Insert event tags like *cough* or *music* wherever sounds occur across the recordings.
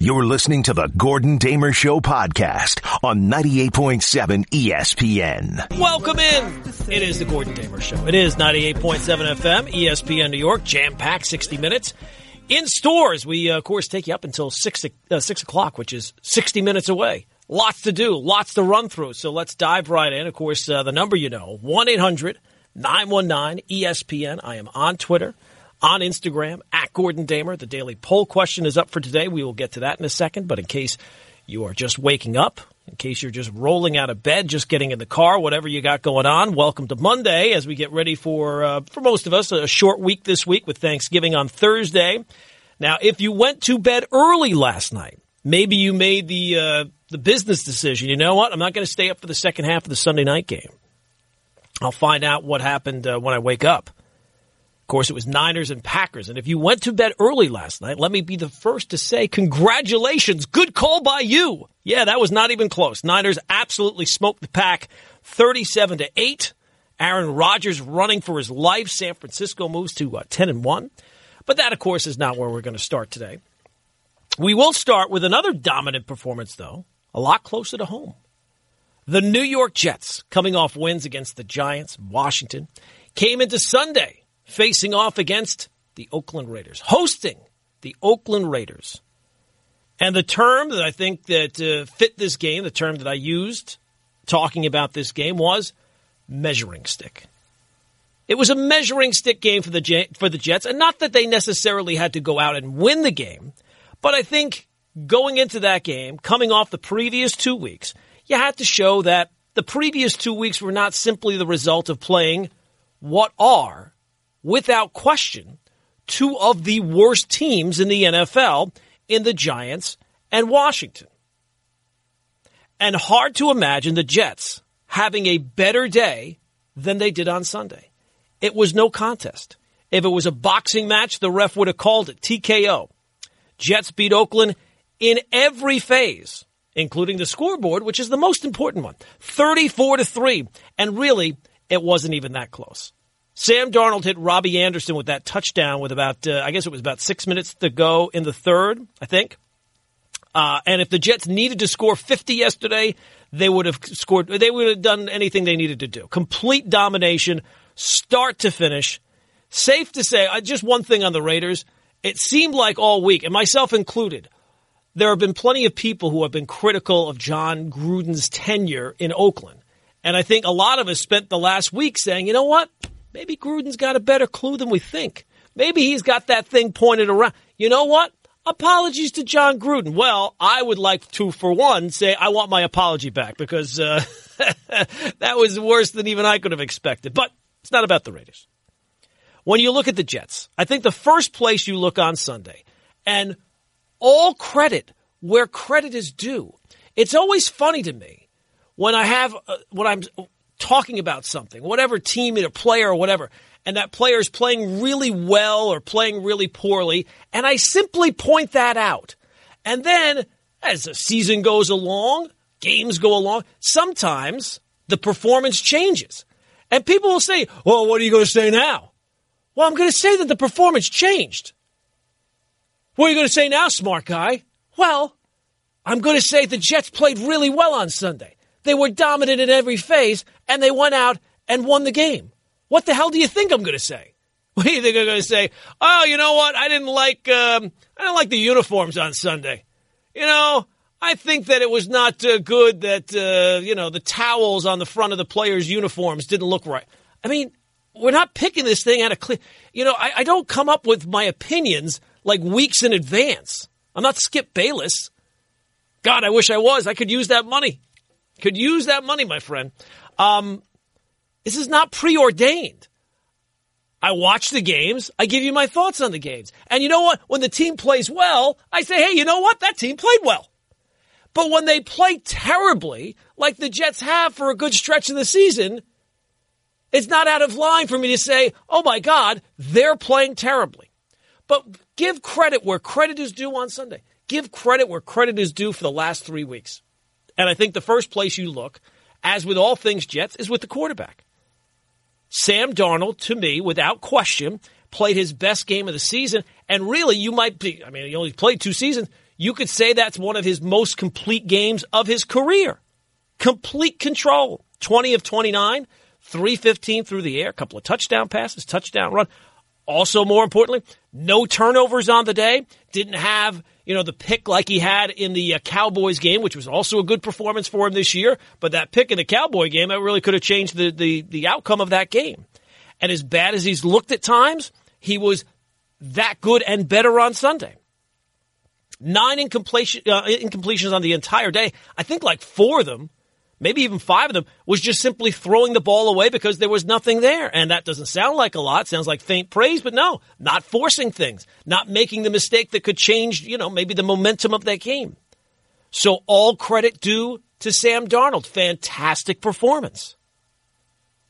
You're listening to the Gordon Damer Show podcast on 98.7 ESPN. Welcome in. It is the Gordon Damer Show. It is 98.7 FM, ESPN New York, jam packed 60 minutes. In stores, we, uh, of course, take you up until 6, uh, 6 o'clock, which is 60 minutes away. Lots to do, lots to run through. So let's dive right in. Of course, uh, the number you know 1 800 919 ESPN. I am on Twitter on Instagram at Gordon Damer. The daily poll question is up for today. We will get to that in a second. But in case you are just waking up, in case you're just rolling out of bed, just getting in the car, whatever you got going on, welcome to Monday as we get ready for, uh, for most of us, a short week this week with Thanksgiving on Thursday. Now, if you went to bed early last night, maybe you made the, uh, the business decision. You know what? I'm not going to stay up for the second half of the Sunday night game. I'll find out what happened uh, when I wake up. Of course, it was Niners and Packers. And if you went to bed early last night, let me be the first to say congratulations. Good call by you. Yeah, that was not even close. Niners absolutely smoked the pack 37 to 8. Aaron Rodgers running for his life. San Francisco moves to uh, 10 and 1. But that, of course, is not where we're going to start today. We will start with another dominant performance, though, a lot closer to home. The New York Jets, coming off wins against the Giants, Washington, came into Sunday facing off against the Oakland Raiders, hosting the Oakland Raiders. And the term that I think that uh, fit this game, the term that I used talking about this game was measuring stick. It was a measuring stick game for the for the Jets, and not that they necessarily had to go out and win the game, but I think going into that game, coming off the previous two weeks, you had to show that the previous two weeks were not simply the result of playing what are without question, two of the worst teams in the NFL in the Giants and Washington. And hard to imagine the Jets having a better day than they did on Sunday. It was no contest. If it was a boxing match, the ref would have called it TKO. Jets beat Oakland in every phase, including the scoreboard, which is the most important one. 34 to 3. And really, it wasn't even that close. Sam Darnold hit Robbie Anderson with that touchdown with about, uh, I guess it was about six minutes to go in the third, I think. Uh, and if the Jets needed to score 50 yesterday, they would have scored, they would have done anything they needed to do. Complete domination, start to finish. Safe to say, just one thing on the Raiders. It seemed like all week, and myself included, there have been plenty of people who have been critical of Jon Gruden's tenure in Oakland. And I think a lot of us spent the last week saying, you know what? Maybe Gruden's got a better clue than we think. Maybe he's got that thing pointed around. You know what? Apologies to Jon Gruden. Well, I would like to, for one, say I want my apology back because uh, *laughs* that was worse than even I could have expected. But it's not about the Raiders. When you look at the Jets, I think the first place you look on Sunday, and all credit where credit is due. It's always funny to me when I have uh, when I'm talking about something, whatever team, either player or whatever, and that player is playing really well or playing really poorly, and I simply point that out. And then as the season goes along, games go along, sometimes the performance changes. And people will say, well, what are you going to say now? Well, I'm going to say that the performance changed. What are you going to say now, smart guy? Well, I'm going to say the Jets played really well on Sunday. They were dominant in every phase, and they went out and won the game. What the hell do you think I'm going to say? *laughs* What do you think I'm going to say? Oh, you know what? I didn't like um, I didn't like the uniforms on Sunday. You know, I think that it was not uh, good that uh, you know the towels on the front of the players' uniforms didn't look right. I mean, we're not picking this thing out of clear. You know, I, I don't come up with my opinions like weeks in advance. I'm not Skip Bayless. God, I wish I was. I could use that money. Could use that money, my friend. Um, this is not preordained. I watch the games. I give you my thoughts on the games. And you know what? When the team plays well, I say, hey, you know what? That team played well. But when they play terribly, like the Jets have for a good stretch of the season, it's not out of line for me to say, oh my God, they're playing terribly. But give credit where credit is due on Sunday. Give credit where credit is due for the last three weeks. And I think the first place you look, as with all things Jets, is with the quarterback. Sam Darnold, to me, without question, played his best game of the season. And really, you might be, I mean, he only played two seasons. You could say that's one of his most complete games of his career. Complete control. 20 of 29, 315 through the air, a couple of touchdown passes, touchdown run. Also, more importantly, no turnovers on the day. Didn't have, you know, the pick like he had in the uh, Cowboys game, which was also a good performance for him this year. But that pick in the Cowboy game, that really could have changed the, the, the outcome of that game. And as bad as he's looked at times, he was that good and better on Sunday. Nine incompletion, uh, incompletions on the entire day. I think like four of them maybe even five of them, was just simply throwing the ball away because there was nothing there. And that doesn't sound like a lot. Sounds like faint praise, but no, not forcing things, not making the mistake that could change, you know, maybe the momentum of that game. So all credit due to Sam Darnold. Fantastic performance.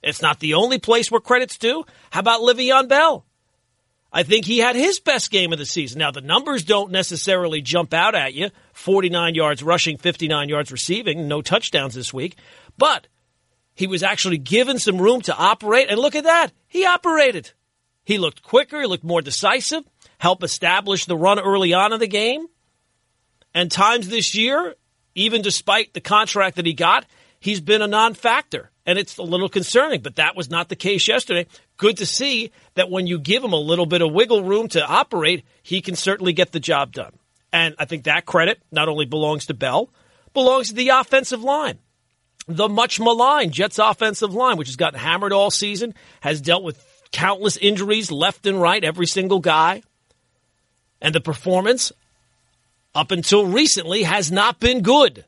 It's not the only place where credit's due. How about Le'Veon Bell? I think he had his best game of the season. Now, the numbers don't necessarily jump out at you 49 yards rushing, 59 yards receiving, no touchdowns this week. But he was actually given some room to operate. And look at that. He operated. He looked quicker, he looked more decisive, helped establish the run early on in the game. And times this year, even despite the contract that he got, he's been a non factor. And it's a little concerning, but that was not the case yesterday good to see that when you give him a little bit of wiggle room to operate, he can certainly get the job done. And I think that credit not only belongs to Bell, belongs to the offensive line. The much maligned Jets offensive line, which has gotten hammered all season, has dealt with countless injuries left and right, every single guy. And the performance, up until recently, has not been good.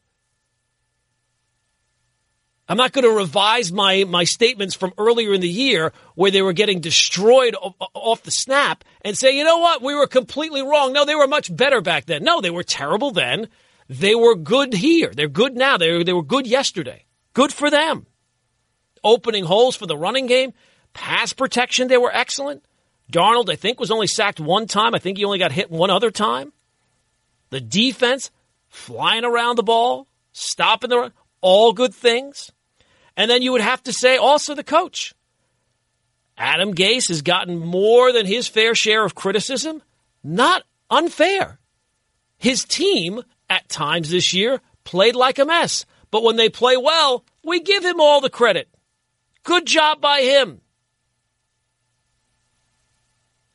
I'm not going to revise my, my statements from earlier in the year where they were getting destroyed off the snap and say, you know what, we were completely wrong. No, they were much better back then. No, they were terrible then. They were good here. They're good now. They were, they were good yesterday. Good for them. Opening holes for the running game. Pass protection, they were excellent. Darnold, I think, was only sacked one time. I think he only got hit one other time. The defense, flying around the ball, stopping the run, all good things. And then you would have to say also the coach. Adam Gase has gotten more than his fair share of criticism. Not unfair. His team, at times this year, played like a mess. But when they play well, we give him all the credit. Good job by him.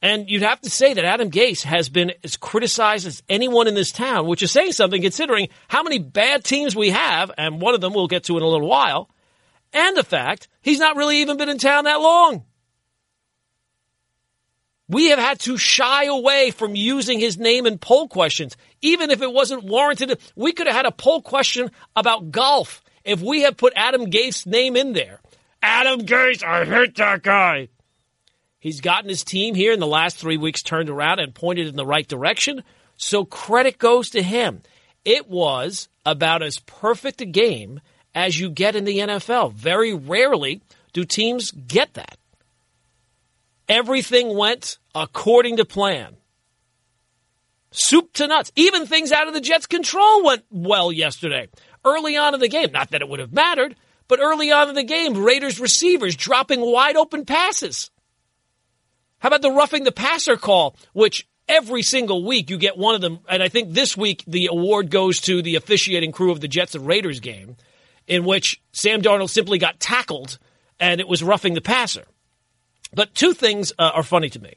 And you'd have to say that Adam Gase has been as criticized as anyone in this town, which is saying something considering how many bad teams we have, and one of them we'll get to in a little while and the fact he's not really even been in town that long. We have had to shy away from using his name in poll questions, even if it wasn't warranted. We could have had a poll question about golf if we had put Adam Gase's name in there. Adam Gase, I hate that guy. He's gotten his team here in the last three weeks turned around and pointed in the right direction. So credit goes to him. It was about as perfect a game as you get in the NFL. Very rarely do teams get that. Everything went according to plan. Soup to nuts. Even things out of the Jets' control went well yesterday. Early on in the game, not that it would have mattered, but early on in the game, Raiders receivers dropping wide open passes. How about the roughing the passer call, which every single week you get one of them, and I think this week the award goes to the officiating crew of the Jets and Raiders game in which Sam Darnold simply got tackled and it was roughing the passer. But two things uh, are funny to me.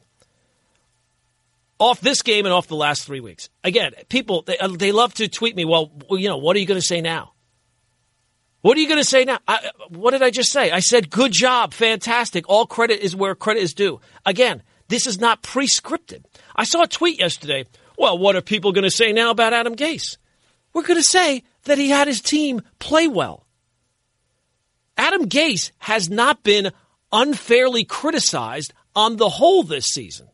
Off this game and off the last three weeks. Again, people, they, uh, they love to tweet me, well, you know, what are you going to say now? What are you going to say now? I, what did I just say? I said, good job, fantastic. All credit is where credit is due. Again, this is not pre-scripted. I saw a tweet yesterday. Well, what are people going to say now about Adam Gase? We're going to say that he had his team play well. Adam Gase has not been unfairly criticized on the whole this season.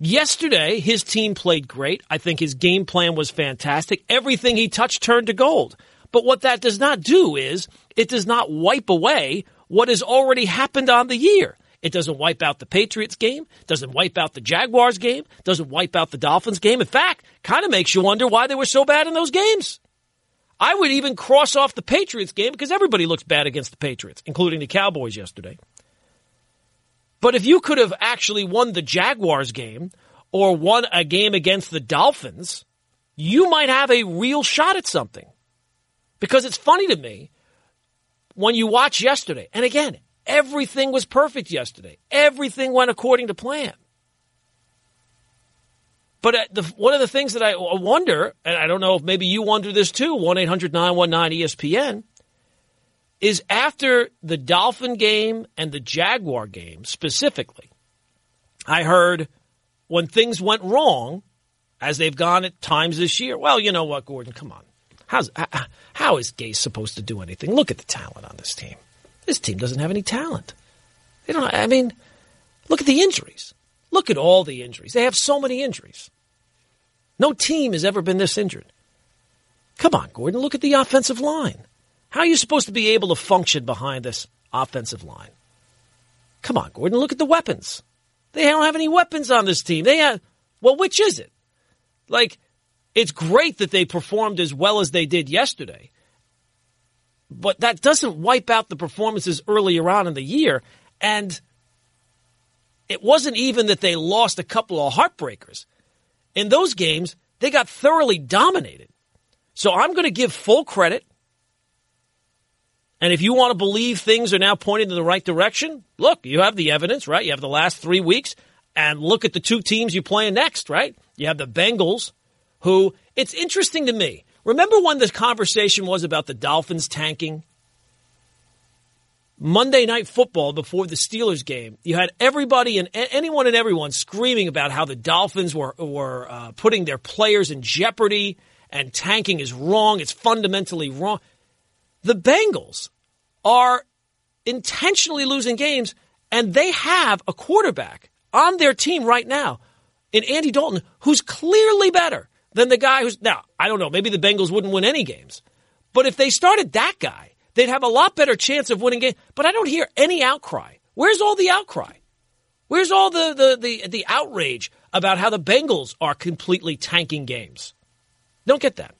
Yesterday, his team played great. I think his game plan was fantastic. Everything he touched turned to gold. But what that does not do is it does not wipe away what has already happened on the year. It doesn't wipe out the Patriots game, doesn't wipe out the Jaguars game, doesn't wipe out the Dolphins game. In fact, kind of makes you wonder why they were so bad in those games. I would even cross off the Patriots game because everybody looks bad against the Patriots, including the Cowboys yesterday. But if you could have actually won the Jaguars game or won a game against the Dolphins, you might have a real shot at something. Because it's funny to me when you watch yesterday, and again, everything was perfect yesterday. Everything went according to plan. But uh, the, one of the things that I wonder, and I don't know if maybe you wonder this too, 1 800 919 ESPN, is after the Dolphin game and the Jaguar game specifically, I heard when things went wrong, as they've gone at times this year, well, you know what, Gordon, come on. How's, how is Gase supposed to do anything? Look at the talent on this team. This team doesn't have any talent. They don't, I mean, look at the injuries. Look at all the injuries. They have so many injuries. No team has ever been this injured. Come on, Gordon, look at the offensive line. How are you supposed to be able to function behind this offensive line? Come on, Gordon, look at the weapons. They don't have any weapons on this team. They have, well, which is it? Like, it's great that they performed as well as they did yesterday, but that doesn't wipe out the performances earlier on in the year. And it wasn't even that they lost a couple of heartbreakers. In those games, they got thoroughly dominated. So I'm going to give full credit. And if you want to believe things are now pointed in the right direction, look, you have the evidence, right? You have the last three weeks, and look at the two teams you play next, right? You have the Bengals, who it's interesting to me. Remember when the conversation was about the Dolphins tanking? Monday Night Football before the Steelers game, you had everybody and anyone and everyone screaming about how the Dolphins were were uh, putting their players in jeopardy and tanking is wrong. It's fundamentally wrong. The Bengals are intentionally losing games, and they have a quarterback on their team right now in Andy Dalton who's clearly better than the guy who's now. I don't know. Maybe the Bengals wouldn't win any games, but if they started that guy they'd have a lot better chance of winning games. But I don't hear any outcry. Where's all the outcry? Where's all the, the, the, the outrage about how the Bengals are completely tanking games? Don't get that.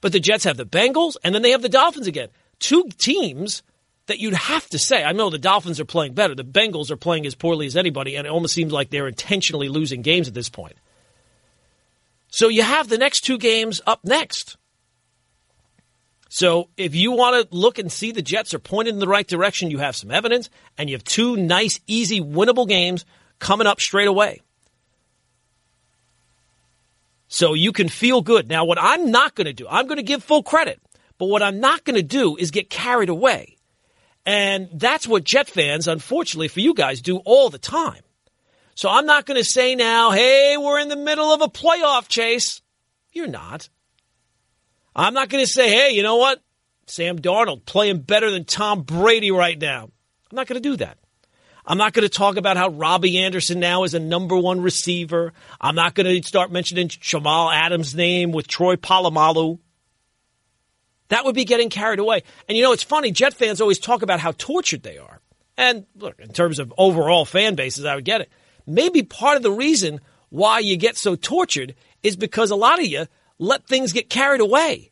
But the Jets have the Bengals and then they have the Dolphins again. Two teams that you'd have to say, I know the Dolphins are playing better. The Bengals are playing as poorly as anybody, and it almost seems like they're intentionally losing games at this point. So you have the next two games up next. So if you want to look and see the Jets are pointed in the right direction, you have some evidence, and you have two nice, easy, winnable games coming up straight away. So you can feel good. Now, what I'm not going to do, I'm going to give full credit, but what I'm not going to do is get carried away. And that's what Jet fans, unfortunately for you guys, do all the time. So I'm not going to say now, hey, we're in the middle of a playoff chase. You're not. I'm not going to say, hey, you know what? Sam Darnold playing better than Tom Brady right now. I'm not going to do that. I'm not going to talk about how Robbie Anderson now is a number one receiver. I'm not going to start mentioning Jamal Adams' name with Troy Polamalu. That would be getting carried away. And you know, it's funny. Jet fans always talk about how tortured they are. And look, in terms of overall fan bases, I would get it. Maybe part of the reason why you get so tortured is because a lot of you let things get carried away.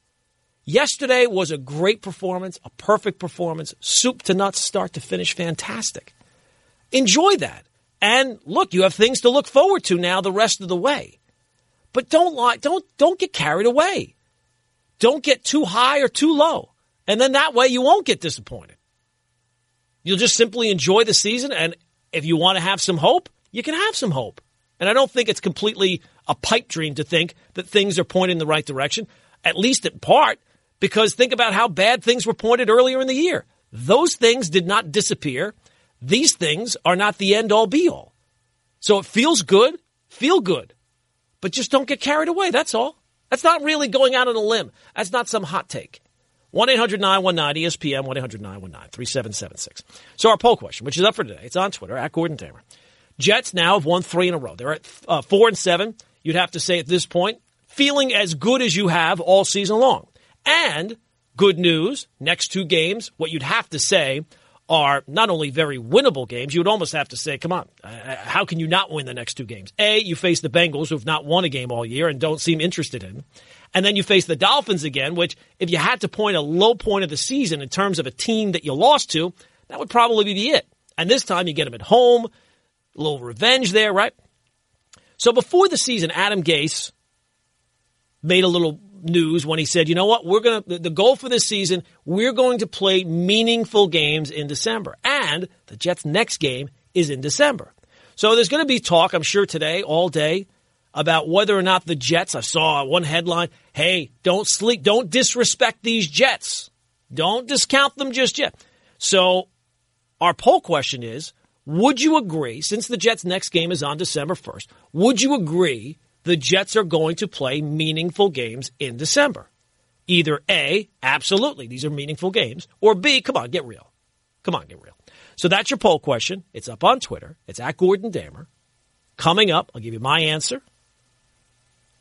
Yesterday was a great performance, a perfect performance, soup to nuts, start to finish, fantastic. Enjoy that. And look, you have things to look forward to now the rest of the way. But don't lie, don't don't get carried away. Don't get too high or too low. And then that way you won't get disappointed. You'll just simply enjoy the season and if you want to have some hope, you can have some hope. And I don't think it's completely a pipe dream to think that things are pointed in the right direction, at least in part, because think about how bad things were pointed earlier in the year. Those things did not disappear. These things are not the end all be all. So it feels good, feel good, but just don't get carried away. That's all. That's not really going out on a limb. That's not some hot take. 1 800 919 ESPN, 1 800 919 3776. So our poll question, which is up for today, it's on Twitter, at Gordon Damer. Jets now have won three in a row. They're at uh, four and seven. You'd have to say at this point, feeling as good as you have all season long. And good news, next two games, what you'd have to say are not only very winnable games, you would almost have to say, come on, uh, uh, how can you not win the next two games? A, you face the Bengals, who have not won a game all year and don't seem interested in. And then you face the Dolphins again, which, if you had to point a low point of the season in terms of a team that you lost to, that would probably be it. And this time you get them at home. A little revenge there, right? So before the season, Adam Gase made a little news when he said, you know what, we're going to, the goal for this season, we're going to play meaningful games in December. And the Jets' next game is in December. So there's going to be talk, I'm sure today, all day, about whether or not the Jets, I saw one headline, hey, don't sleep, don't disrespect these Jets. Don't discount them just yet. So our poll question is, would you agree, since the Jets' next game is on December 1st, would you agree the Jets are going to play meaningful games in December? Either A, absolutely, these are meaningful games, or B, come on, get real. Come on, get real. So that's your poll question. It's up on Twitter. It's at Gordon Damer. Coming up, I'll give you my answer.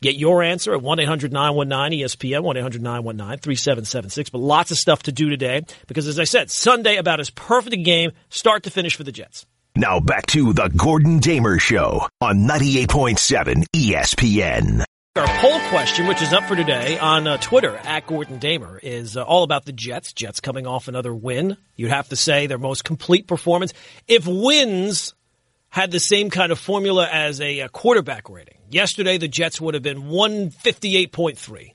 Get your answer at 1 800 919 ESPN, 1 800 919 3776. But lots of stuff to do today because, as I said, Sunday about as perfect a game, start to finish for the Jets. Now back to the Gordon Damer Show on 98.7 ESPN. Our poll question, which is up for today on uh, Twitter at Gordon Damer, is uh, all about the Jets. Jets coming off another win. You'd have to say their most complete performance. If wins had the same kind of formula as a, a quarterback rating, yesterday the Jets would have been 158.3,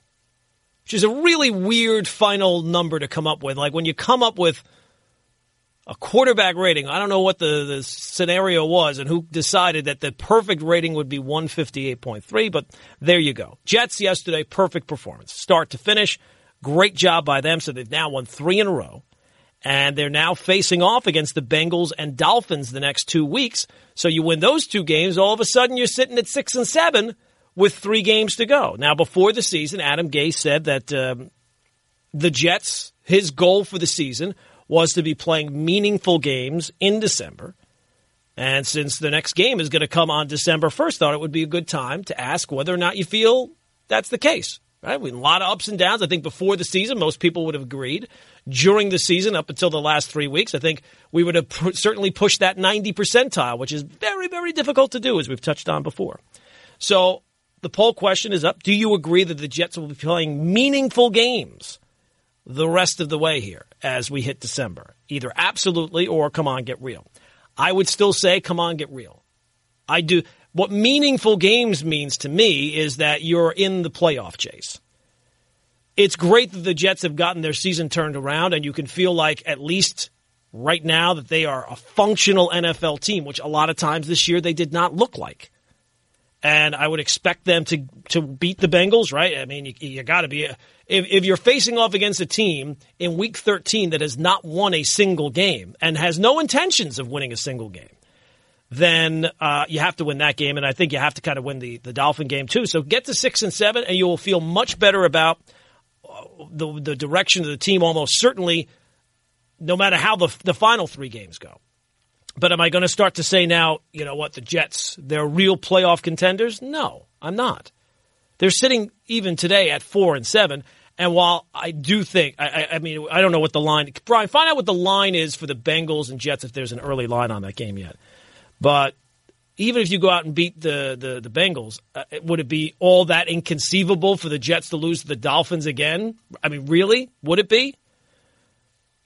which is a really weird final number to come up with. Like when you come up with – a quarterback rating. I don't know what the, the scenario was and who decided that the perfect rating would be 158.3, but there you go. Jets yesterday, perfect performance. Start to finish. Great job by them. So they've now won three in a row. And they're now facing off against the Bengals and Dolphins the next two weeks. So you win those two games, all of a sudden you're sitting at six and seven with three games to go. Now, before the season, Adam Gase said that um, the Jets, his goal for the season was to be playing meaningful games in December. And since the next game is going to come on December 1st, thought it would be a good time to ask whether or not you feel that's the case. Right? We, had a lot of ups and downs. I think before the season, most people would have agreed. During the season, up until the last three weeks, I think we would have pr- certainly pushed that 90 percentile, which is very, very difficult to do, as we've touched on before. So the poll question is up. Do you agree that the Jets will be playing meaningful games the rest of the way here as we hit December. Either absolutely or come on, get real. I would still say, come on, get real. I do. What meaningful games means to me is that you're in the playoff chase. It's great that the Jets have gotten their season turned around, and you can feel like at least right now that they are a functional NFL team, which a lot of times this year they did not look like. And I would expect them to to beat the Bengals, right? I mean, you, you got to be if, if you're facing off against a team in week 13 that has not won a single game and has no intentions of winning a single game, then uh, you have to win that game. And I think you have to kind of win the, the Dolphin game too. So get to six and seven, and you will feel much better about uh, the, the direction of the team almost certainly, no matter how the, the final three games go. But am I going to start to say now, you know what, the Jets, they're real playoff contenders? No, I'm not. They're sitting even today at four and seven. And while I do think, I, I, mean, I don't know what the line, Brian, find out what the line is for the Bengals and Jets if there's an early line on that game yet. But even if you go out and beat the the, the Bengals, uh, would it be all that inconceivable for the Jets to lose to the Dolphins again? I mean, really, would it be?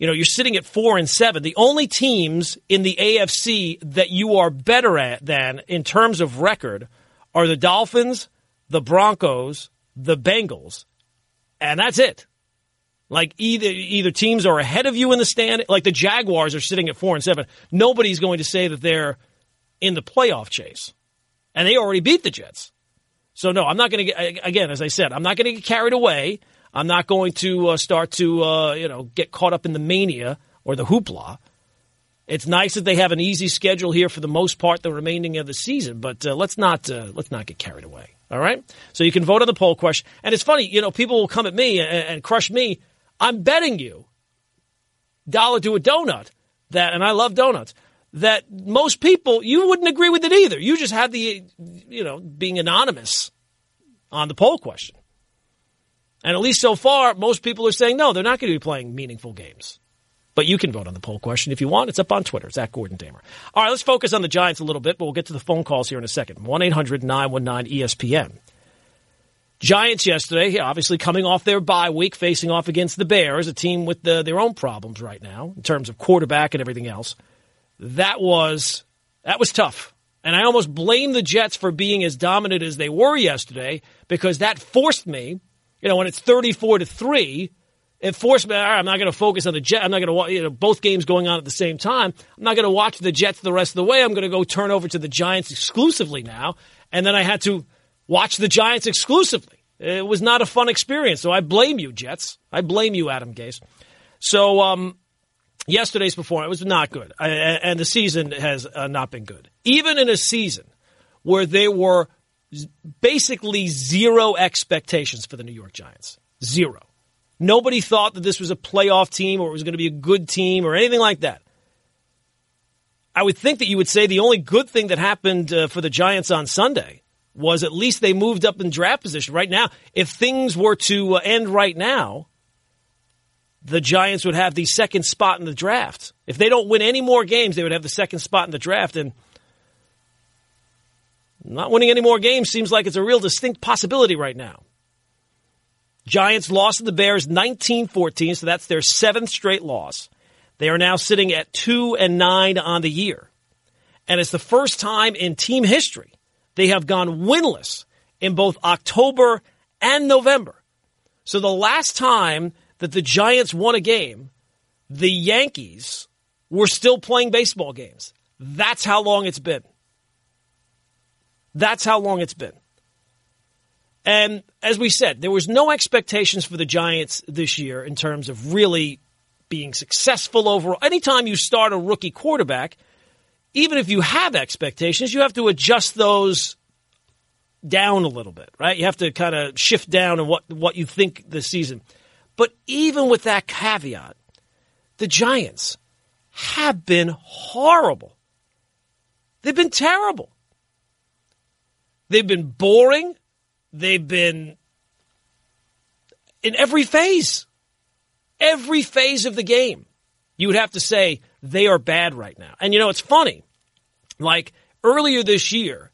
You know, you're sitting at four and seven. The only teams in the AFC that you are better at than in terms of record are the Dolphins, the Broncos, the Bengals and that's it. Like either either teams are ahead of you in the stand, like the Jaguars are sitting at four and seven. Nobody's going to say that they're in the playoff chase, and they already beat the Jets. So no, I'm not going to get again, as I said, I'm not going to get carried away. I'm not going to uh, start to uh, you know get caught up in the mania or the hoopla. It's nice that they have an easy schedule here for the most part, the remaining of the season. But uh, let's not uh, let's not get carried away. All right. So you can vote on the poll question. And it's funny, you know, people will come at me and, and crush me. I'm betting you, dollar to a donut, that, and I love donuts, that most people, you wouldn't agree with it either. You just had the, you know, being anonymous on the poll question. And at least so far, most people are saying, no, they're not going to be playing meaningful games. But you can vote on the poll question if you want. It's up on Twitter. It's at Gordon Damer. All right, let's focus on the Giants a little bit, but we'll get to the phone calls here in a second. 1 800 919 ESPN. Giants yesterday, obviously coming off their bye week, facing off against the Bears, a team with the, their own problems right now in terms of quarterback and everything else. That was that was tough. And I almost blame the Jets for being as dominant as they were yesterday because that forced me, you know, when it's 34 to 3, it forced me, all right, I'm not going to focus on the Jets. I'm not going to you know, both games going on at the same time. I'm not going to watch the Jets the rest of the way. I'm going to go turn over to the Giants exclusively now. And then I had to watch the Giants exclusively. It was not a fun experience. So I blame you, Jets. I blame you, Adam Gase. So, um, yesterday's performance was not good, and the season has uh, not been good. Even in a season where they were basically zero expectations for the New York Giants, zero. Nobody thought that this was a playoff team or it was going to be a good team or anything like that. I would think that you would say the only good thing that happened uh, for the Giants on Sunday was at least they moved up in draft position. Right now, if things were to uh, end right now, the Giants would have the second spot in the draft. If they don't win any more games, they would have the second spot in the draft. And not winning any more games seems like it's a real distinct possibility right now. Giants lost to the Bears 19-14, so that's their seventh straight loss. They are now sitting at 2 and 9 on the year. And it's the first time in team history they have gone winless in both October and November. So the last time that the Giants won a game, the Yankees were still playing baseball games. That's how long it's been. That's how long it's been. And as we said, there was no expectations for the Giants this year in terms of really being successful overall. Anytime you start a rookie quarterback, even if you have expectations, you have to adjust those down a little bit, right? You have to kind of shift down in what what you think the season. But even with that caveat, the Giants have been horrible. They've been terrible. They've been boring. They've been in every phase, every phase of the game. You would have to say they are bad right now. And you know, it's funny. Like earlier this year,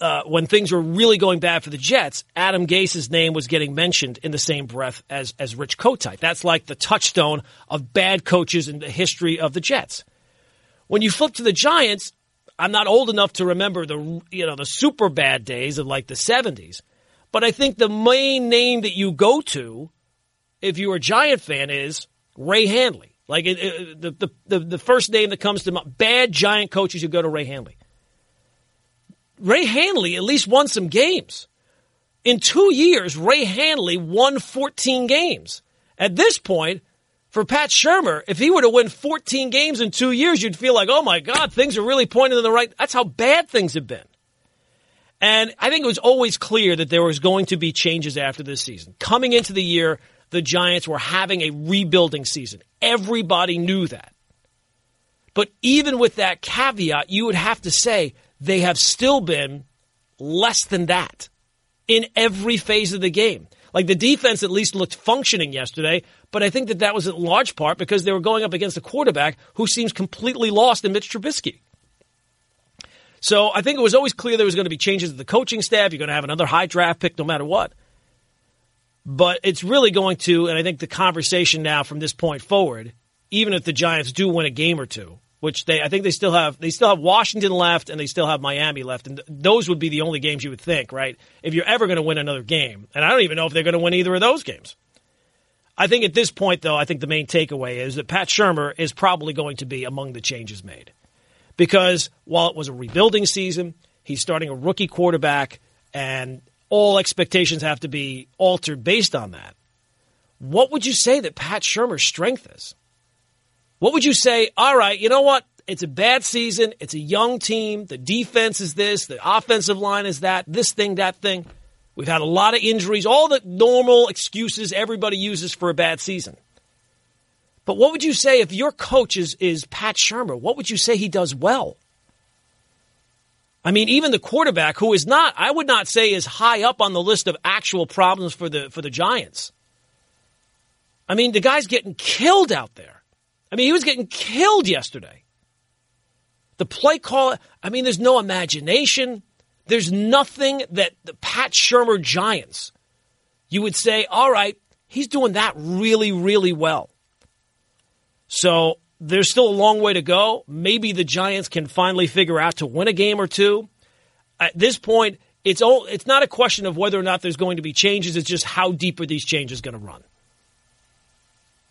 uh, when things were really going bad for the Jets, Adam Gase's name was getting mentioned in the same breath as as Rich Kotite. That's like the touchstone of bad coaches in the history of the Jets. When you flip to the Giants, I'm not old enough to remember the you know the super bad days of like the 70s, but I think the main name that you go to if you're a Giant fan is Ray Handley. Like it, it, the, the the first name that comes to mind, bad Giant coaches, you go to Ray Handley. Ray Handley at least won some games. In two years, Ray Handley won 14 games. At this point, for Pat Shurmur, if he were to win 14 games in two years, you'd feel like, oh my God, things are really pointing in the right. That's how bad things have been. And I think it was always clear that there was going to be changes after this season. Coming into the year, the Giants were having a rebuilding season. Everybody knew that. But even with that caveat, you would have to say they have still been less than that in every phase of the game. Like the defense at least looked functioning yesterday, but I think that that was in large part because they were going up against a quarterback who seems completely lost in Mitch Trubisky. So I think it was always clear there was going to be changes to the coaching staff. You're going to have another high draft pick no matter what. But it's really going to, and I think the conversation now from this point forward, even if the Giants do win a game or two, which they I think they still have they still have Washington left and they still have Miami left and th- those would be the only games you would think right if you're ever going to win another game and I don't even know if they're going to win either of those games. I think at this point though I think the main takeaway is that Pat Shurmur is probably going to be among the changes made because while it was a rebuilding season he's starting a rookie quarterback and all expectations have to be altered based on that. What would you say that Pat Shurmur's strength is? What would you say? All right, you know what? It's a bad season. It's a young team. The defense is this. The offensive line is that. This thing, that thing. We've had a lot of injuries, all the normal excuses everybody uses for a bad season. But what would you say if your coach is, is Pat Shurmur? What would you say he does well? I mean, even the quarterback, who is not, I would not say is high up on the list of actual problems for the for the Giants. I mean, the guy's getting killed out there. I mean, he was getting killed yesterday. The play call, I mean, there's no imagination. There's nothing that the Pat Shurmur Giants, you would say, all right, he's doing that really, really well. So there's still a long way to go. Maybe the Giants can finally figure out to win a game or two. At this point, it's all, it's not a question of whether or not there's going to be changes. It's just how deep are these changes going to run?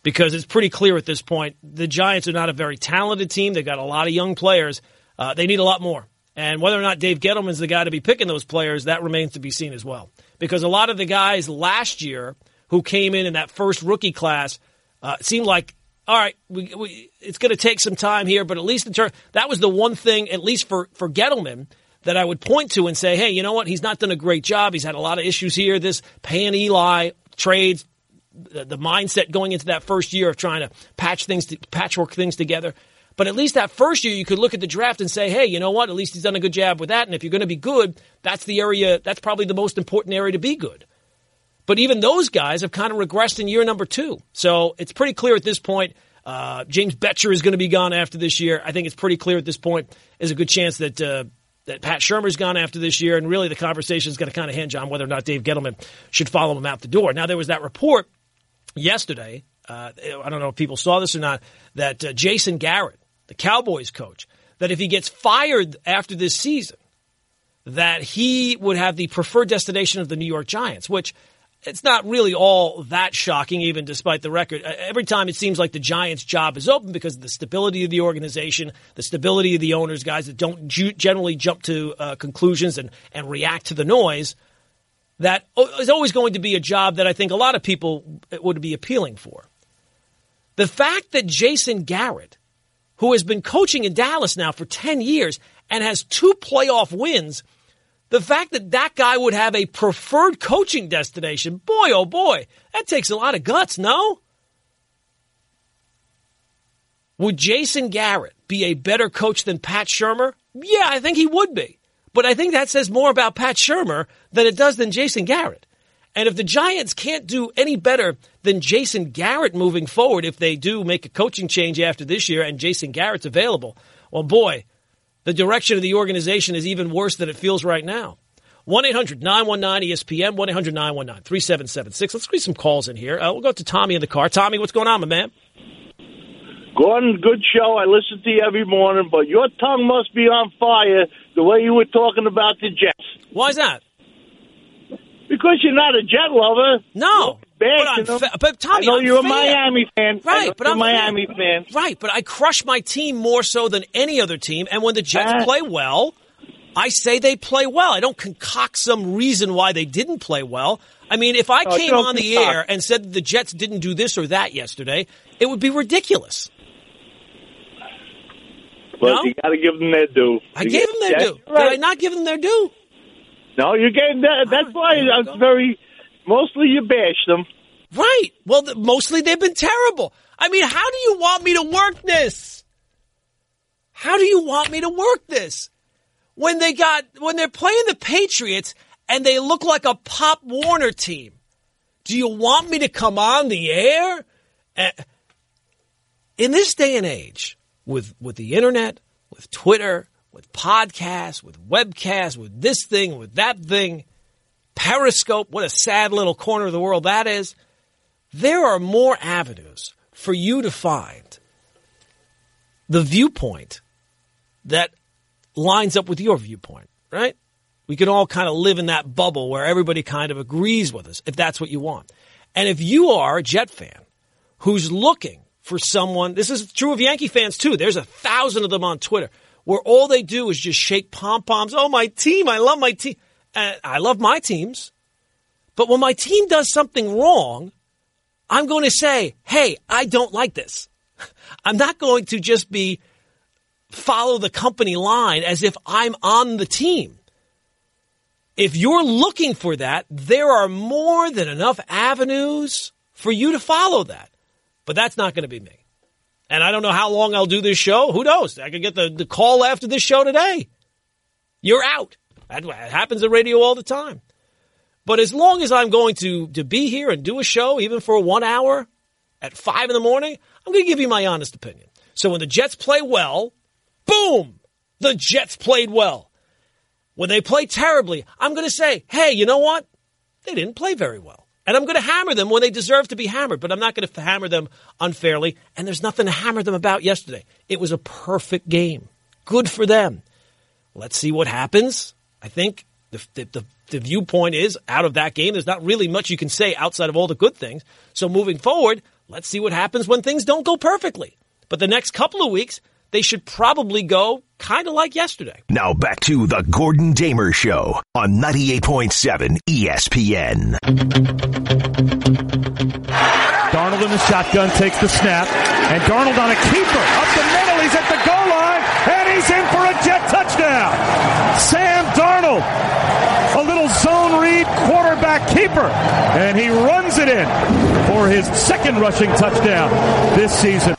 Because it's pretty clear at this point the Giants are not a very talented team. They've got a lot of young players. Uh, they need a lot more. And whether or not Dave Gettleman's the guy to be picking those players, that remains to be seen as well. Because a lot of the guys last year who came in in that first rookie class uh, seemed like all right, we, we, it's going to take some time here, but at least in turn, that was the one thing, at least for, for Gettleman, that I would point to and say, hey, you know what? He's not done a great job. He's had a lot of issues here. This paying Eli trades, the, the mindset going into that first year of trying to patch things, to, patchwork things together. But at least that first year, you could look at the draft and say, hey, you know what? At least he's done a good job with that. And if you're going to be good, that's the area, that's probably the most important area to be good. But even those guys have kind of regressed in year number two. So it's pretty clear at this point. Uh, James Bettcher is going to be gone after this year. I think it's pretty clear at this point. There's a good chance that uh, that Pat Shurmur's gone after this year, and really the conversation is going to kind of hinge on whether or not Dave Gettleman should follow him out the door. Now there was that report yesterday. Uh, I don't know if people saw this or not. That uh, Jason Garrett, the Cowboys coach, that if he gets fired after this season, that he would have the preferred destination of the New York Giants, which it's not really all that shocking, even despite the record. Every time it seems like the Giants' job is open because of the stability of the organization, the stability of the owners, guys that don't generally jump to uh, conclusions and, and react to the noise. That is always going to be a job that I think a lot of people eh, would be appealing for. The fact that Jason Garrett, who has been coaching in Dallas now for 10 years and has two playoff wins – the fact that that guy would have a preferred coaching destination, boy, oh boy, that takes a lot of guts, no? Would Jason Garrett be a better coach than Pat Shurmur? Yeah, I think he would be. But I think that says more about Pat Shurmur than it does than Jason Garrett. And if the Giants can't do any better than Jason Garrett moving forward, if they do make a coaching change after this year and Jason Garrett's available, well, boy, the direction of the organization is even worse than it feels right now. 1 800 919 ESPN, 1 800 919 3776. Let's squeeze some calls in here. Uh, we'll go to Tommy in the car. Tommy, what's going on, my man? Gordon, good show. I listen to you every morning, but your tongue must be on fire the way you were talking about the Jets. Why is that? Because you're not a Jet lover. No. Bad, but, fa- but Tommy, I know I'm you're fair. a Miami fan. Right, but I'm a Miami fan. Right, but I crush my team more so than any other team. And when the Jets Uh, play well, I say they play well. I don't concoct some reason why they didn't play well. I mean, if I No, came on the air and said the Jets didn't do this or that yesterday, it would be ridiculous. But No? you got to give them their due. I You gave them their due. right. Did I not give them their due? No, you gave that. That's why there you I was very. Mostly you bashed them. Right. Well, mostly they've been terrible. I mean, how do you want me to work this? How do you want me to work this? When they got when they're playing the Patriots and they look like a Pop Warner team. Do you want me to come on the air? Uh, in this day and age, with with the internet, with Twitter, with podcasts, with webcasts, with this thing, with that thing, Periscope, what a sad little corner of the world that is. There are more avenues for you to find the viewpoint that lines up with your viewpoint, right? We can all kind of live in that bubble where everybody kind of agrees with us if that's what you want. And if you are a Jet fan who's looking for someone, this is true of Yankee fans too. There's a thousand of them on Twitter where all they do is just shake pom poms. Oh, my team. I love my team. I love my teams. But when my team does something wrong, I'm going to say, hey, I don't like this. *laughs* I'm not going to just be follow the company line as if I'm on the team. If you're looking for that, there are more than enough avenues for you to follow that. But that's not going to be me. And I don't know how long I'll do this show. Who knows? I could get the, the call after this show today. You're out. That happens at radio all the time. But as long as I'm going to, to be here and do a show, even for one hour at five in the morning, I'm going to give you my honest opinion. So when the Jets play well, boom, the Jets played well. When they play terribly, I'm going to say, hey, you know what? They didn't play very well. And I'm going to hammer them when they deserve to be hammered, but I'm not going to hammer them unfairly. And there's nothing to hammer them about yesterday. It was a perfect game. Good for them. Let's see what happens. I think the, the, the, the viewpoint is out of that game, there's not really much you can say outside of all the good things. So moving forward, let's see what happens when things don't go perfectly. But the next couple of weeks, they should probably go kind of like yesterday. Now back to the Gordon Damer Show on 98.7 ESPN. Darnold in the shotgun takes the snap, and Darnold on a keeper up the middle. He's at the goal line, and he's in for a jet touchdown. Sam Darnold, a little zone read quarterback keeper, and he runs it in for his second rushing touchdown this season.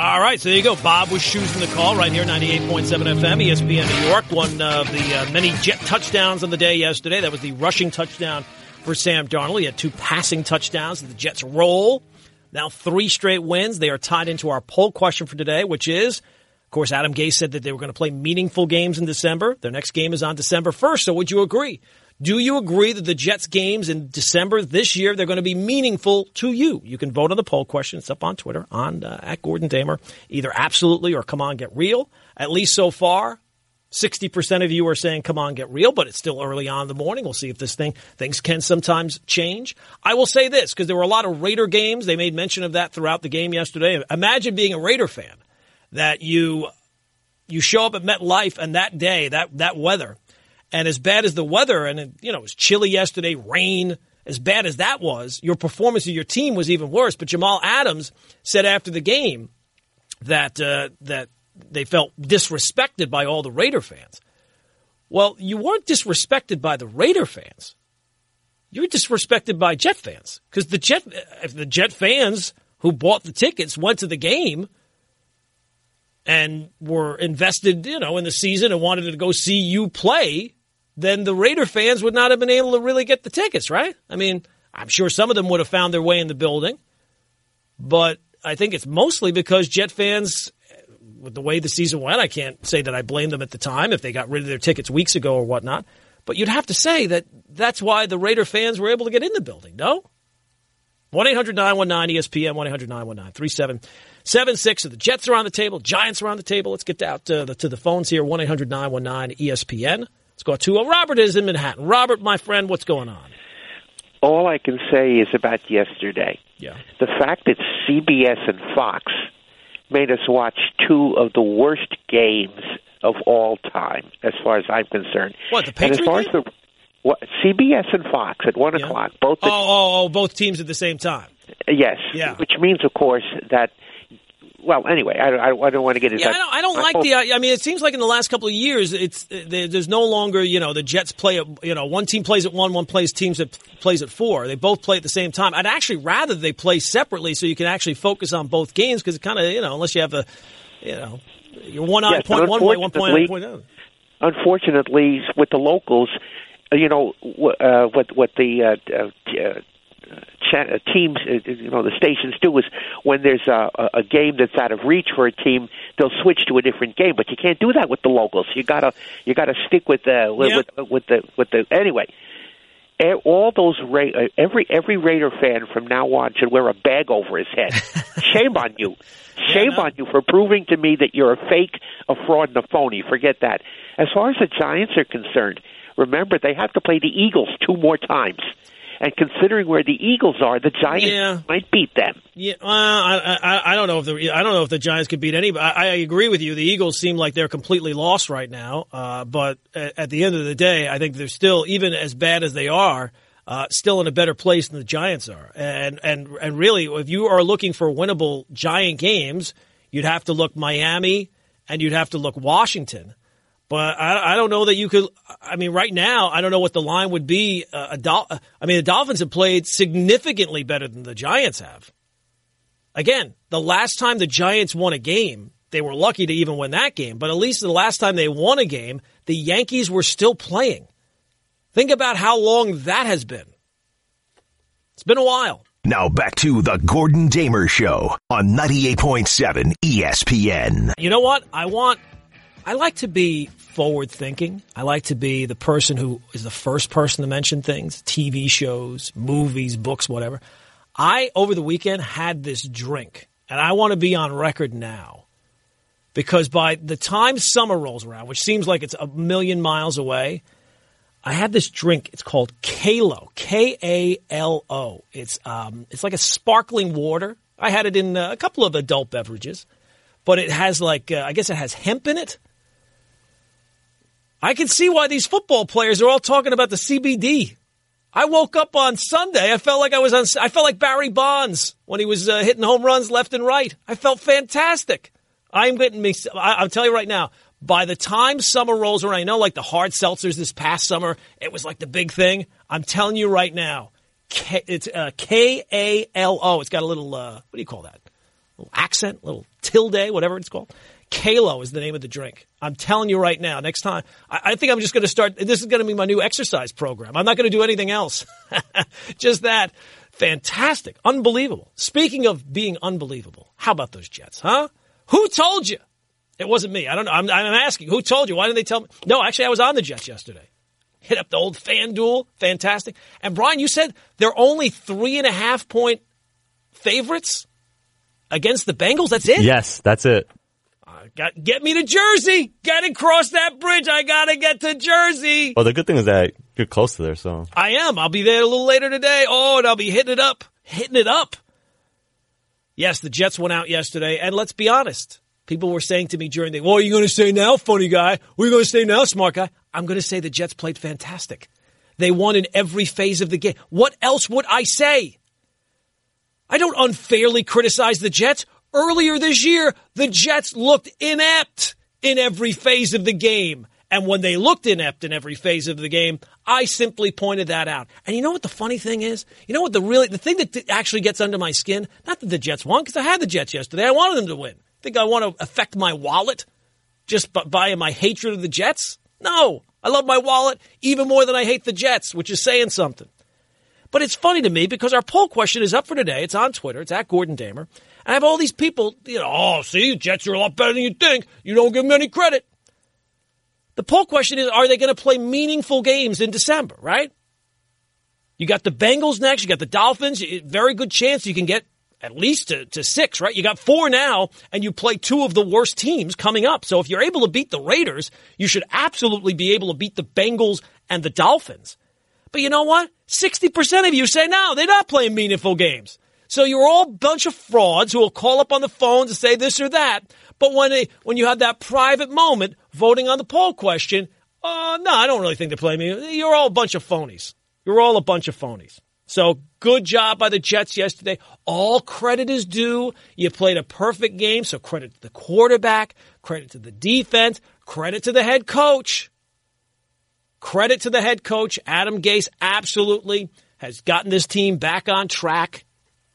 All right, so there you go. Bob Wischusen the call right here, 98.7 FM, ESPN New York. One of the uh, many jet touchdowns on the day yesterday. That was the rushing touchdown for Sam Darnold. He had two passing touchdowns. The Jets roll. Now three straight wins. They are tied into our poll question for today, which is, of course, Adam Gase said that they were going to play meaningful games in December. Their next game is on December 1st. So would you agree? Do you agree that the Jets games in December this year they're going to be meaningful to you? You can vote on the poll question. It's up on Twitter on uh, at Gordon Damer. Either absolutely or come on, get real. At least so far, 60% of you are saying, come on, get real, but it's still early on in the morning. We'll see if this thing, things can sometimes change. I will say this, because there were a lot of Raider games. They made mention of that throughout the game yesterday. Imagine being a Raider fan that you, you show up at MetLife and that day, that, that weather, and as bad as the weather, and it, you know, it was chilly yesterday, rain, as bad as that was, your performance of your team was even worse. But Jamal Adams said after the game that uh, that they felt disrespected by all the Raider fans. Well, you weren't disrespected by the Raider fans. You were disrespected by Jet fans because the Jet, if the Jet fans who bought the tickets went to the game and were invested, you know, in the season and wanted to go see you play, then the Raider fans would not have been able to really get the tickets, right? I mean, I'm sure some of them would have found their way in the building, but I think it's mostly because Jet fans, with the way the season went, I can't say that I blame them at the time if they got rid of their tickets weeks ago or whatnot. But you'd have to say that that's why the Raider fans were able to get in the building, no? 1 800 919 ESPN, 1 800 919 3776. The Jets are on the table, Giants are on the table. Let's get out to the, to the phones here 1 800 919 ESPN. Let's go to uh, Robert is in Manhattan. Robert, my friend, what's going on? All I can say is about yesterday. Yeah. The fact that CBS and Fox made us watch two of the worst games of all time, as far as I'm concerned. What, the and as far game? as the what, CBS and Fox at one Yeah. o'clock, both. Oh, oh, oh, both teams at the same time. yes, Yeah. which means, of course, that. Well, anyway, I, I, I don't want to get into Yeah, that. I don't, I don't like the. I mean, it seems like in the last couple of years, it's there's no longer you know the Jets play at you know one team plays at one, one plays teams at plays at four. They both play at the same time. I'd actually rather they play separately so you can actually focus on both games because it kind of you know unless you have a you know you're one on Yes, one way, one point, point other. unfortunately, with the locals, uh, you know uh, what what the uh, uh, uh, cha- uh, teams, uh, you know, the stations do is when there's a, a- game that's out of reach for a team, they'll switch to a different game. But you can't do that with the locals. You gotta you gotta stick with the with, Yeah. with, with the with the anyway. All those Ra- uh, every every Raider fan from now on should wear a bag over his head. *laughs* Shame on you. Shame no. on you for proving to me that you're a fake, a fraud, and a phony. Forget that. As far as the Giants are concerned, remember they have to play the Eagles two more times. And considering where the Eagles are, the Giants Yeah. might beat them. Yeah, well, I, I I don't know if the I don't know if the Giants could beat any. I, I agree with you. The Eagles seem like they're completely lost right now. Uh, but at, at the end of the day, I think they're still even as bad as they are. Uh, still in a better place than the Giants are, and and and really, if you are looking for winnable Giant games, you'd have to look Miami and you'd have to look Washington. But I, I don't know that you could. I mean, right now, I don't know what the line would be. Uh, a Dol- I mean, the Dolphins have played significantly better than the Giants have. Again, the last time the Giants won a game, they were lucky to even win that game. But at least the last time they won a game, the Yankees were still playing. Think about how long that has been. It's been a while. Now back to the Gordon Damer Show on 98.7 ESPN. You know what? I want I like to be forward thinking. I like to be the person who is the first person to mention things, TV shows, movies, books, whatever. I, over the weekend, had this drink, and I want to be on record now because by the time summer rolls around, which seems like it's a million miles away, I had this drink. It's called Kalo, K A L O. It's um, it's like a sparkling water. I had it in uh, a couple of adult beverages, but it has like uh, I guess it has hemp in it. I can see why these football players are all talking about the CBD. I woke up on Sunday. I felt like I was on. I felt like Barry Bonds when he was uh, hitting home runs left and right. I felt fantastic. I'm getting me. I'll tell you right now. By the time summer rolls around, I know like the hard seltzers this past summer, it was like the big thing. I'm telling you right now, K, it's uh, K A L O. It's got a little uh, what do you call that? A little accent, little tilde, whatever it's called. Kalo is the name of the drink. I'm telling you right now. Next time, I, I think I'm just going to start. This is going to be my new exercise program. I'm not going to do anything else. *laughs* just that. Fantastic, unbelievable. Speaking of being unbelievable, how about those Jets, huh? Who told you? It wasn't me. I don't know. I'm, I'm asking. Who told you? Why didn't they tell me? No, actually, I was on the Jets yesterday. Hit up the old FanDuel. Fantastic. And Brian, you said they're only three and a half point favorites against the Bengals. That's it. Yes, that's it. Got get me to Jersey. Got to cross that bridge. I got to get to Jersey. Well, the good thing is that you're close to there, so I am. I'll be there a little later today. Oh, and I'll be hitting it up, hitting it up. Yes, the Jets went out yesterday, and let's be honest. People were saying to me during the, what are you going to say now, funny guy? What are you going to say now, smart guy? I'm going to say the Jets played fantastic. They won in every phase of the game. What else would I say? I don't unfairly criticize the Jets. Earlier this year, the Jets looked inept in every phase of the game. And when they looked inept in every phase of the game, I simply pointed that out. And you know what the funny thing is? You know what the really, the thing that actually gets under my skin? Not that the Jets won, because I had the Jets yesterday. I wanted them to win. Think I want to affect my wallet just by my hatred of the Jets? No. I love my wallet even more than I hate the Jets, which is saying something. But it's funny to me because our poll question is up for today. It's on Twitter. It's at Gordon Damer. I have all these people, you know, oh, see, Jets are a lot better than you think. You don't give them any credit. The poll question is, are they going to play meaningful games in December, right? You got the Bengals next. You got the Dolphins. Very good chance you can get at least to, to six, right? You got four now, and you play two of the worst teams coming up. So if you're able to beat the Raiders, you should absolutely be able to beat the Bengals and the Dolphins. But you know what? 60% of you say, no, they're not playing meaningful games. So you're all a bunch of frauds who will call up on the phone to say this or that. But when they, when you have that private moment voting on the poll question, uh, no, I don't really think they're playing me. You're all a bunch of phonies. You're all a bunch of phonies. So good job by the Jets yesterday. All credit is due. You played a perfect game. So credit to the quarterback, credit to the defense, credit to the head coach. Credit to the head coach. Adam Gase absolutely has gotten this team back on track.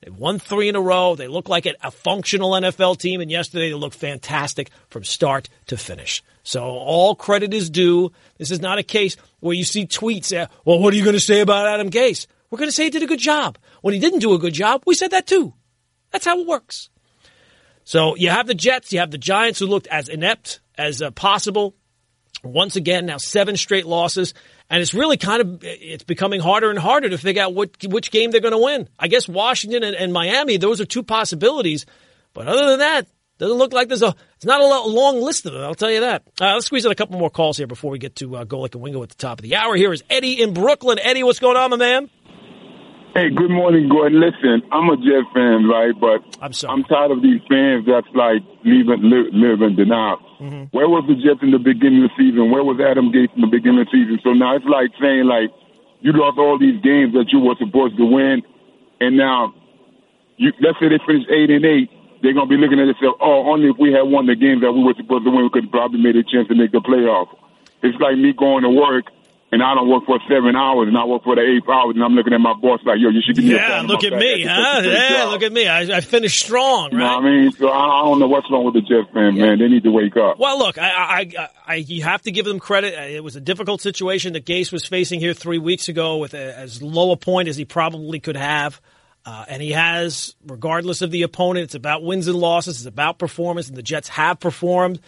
They've won three in a row. They look like a functional NFL team, and yesterday they looked fantastic from start to finish. So all credit is due. This is not a case where you see tweets, uh, well, what are you going to say about Adam Gase? We're going to say he did a good job. When he didn't do a good job, we said that too. That's how it works. So you have the Jets, you have the Giants who looked as inept as uh, possible. Once again, now seven straight losses, and it's really kind of it's becoming harder and harder to figure out what which game they're going to win. I guess Washington and, and Miami, those are two possibilities, but other than that, doesn't look like there's a it's not a long list of them. I'll tell you that. Uh, let's squeeze in a couple more calls here before we get to uh, Golic and Wingo at the top of the hour. Here is Eddie in Brooklyn. Eddie, what's going on, my man? Hey, good morning, Gordon. Listen, I'm a Jet fan, right? But I'm sorry. I'm tired of these fans that's like leaving, live, live in denial. Mm-hmm. Where was the Jets in the beginning of the season? Where was Adam Gase in the beginning of the season? So now it's like saying like you lost all these games that you were supposed to win, and now you let's say they finish eight and eight, they're gonna be looking at themselves. Oh, only if we had won the games that we were supposed to win, we could probably made a chance to make the playoff. It's like me going to work and I don't work for seven hours and I work for the eight hours and I'm looking at my boss like, yo, you should give me yeah, look at me, huh? Yeah, look at me. I, I finished strong, right? You what I mean? So I, I don't know what's wrong with the Jets fan, yeah. man. They need to wake up. Well, look, I, I, I, you have to give them credit. It was a difficult situation that Gase was facing here three weeks ago with a, as low a point as he probably could have. Uh, and he has, regardless of the opponent, it's about wins and losses. It's about performance, and the Jets have performed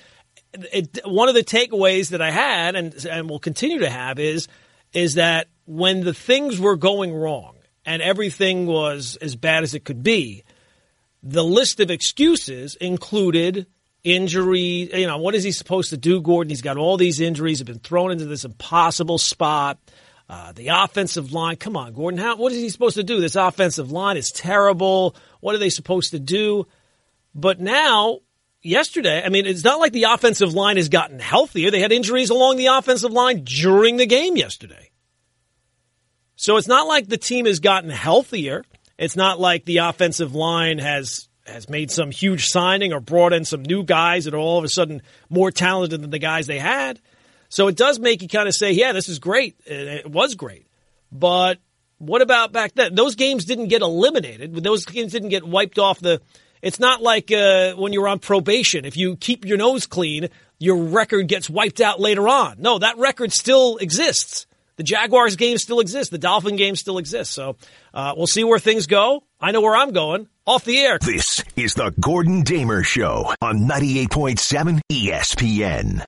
it, one of the takeaways that I had and and will continue to have is is that when the things were going wrong and everything was as bad as it could be, the list of excuses included injury. You know, what is he supposed to do, Gordon? He's got all these injuries, have been thrown into this impossible spot. Uh, the offensive line, come on, Gordon. How, what is he supposed to do? This offensive line is terrible. What are they supposed to do? But now, yesterday, I mean, it's not like the offensive line has gotten healthier. They had injuries along the offensive line during the game yesterday. So it's not like the team has gotten healthier. It's not like the offensive line has has made some huge signing or brought in some new guys that are all of a sudden more talented than the guys they had. So it does make you kind of say, yeah, this is great. It was great. But what about back then? Those games didn't get eliminated. Those games didn't get wiped off the. It's not like uh, when you're on probation. If you keep your nose clean, your record gets wiped out later on. No, that record still exists. The Jaguars game still exists. The Dolphin game still exists. So uh, we'll see where things go. I know where I'm going. Off the air. This is the Gordon Damer Show on 98.7 ESPN.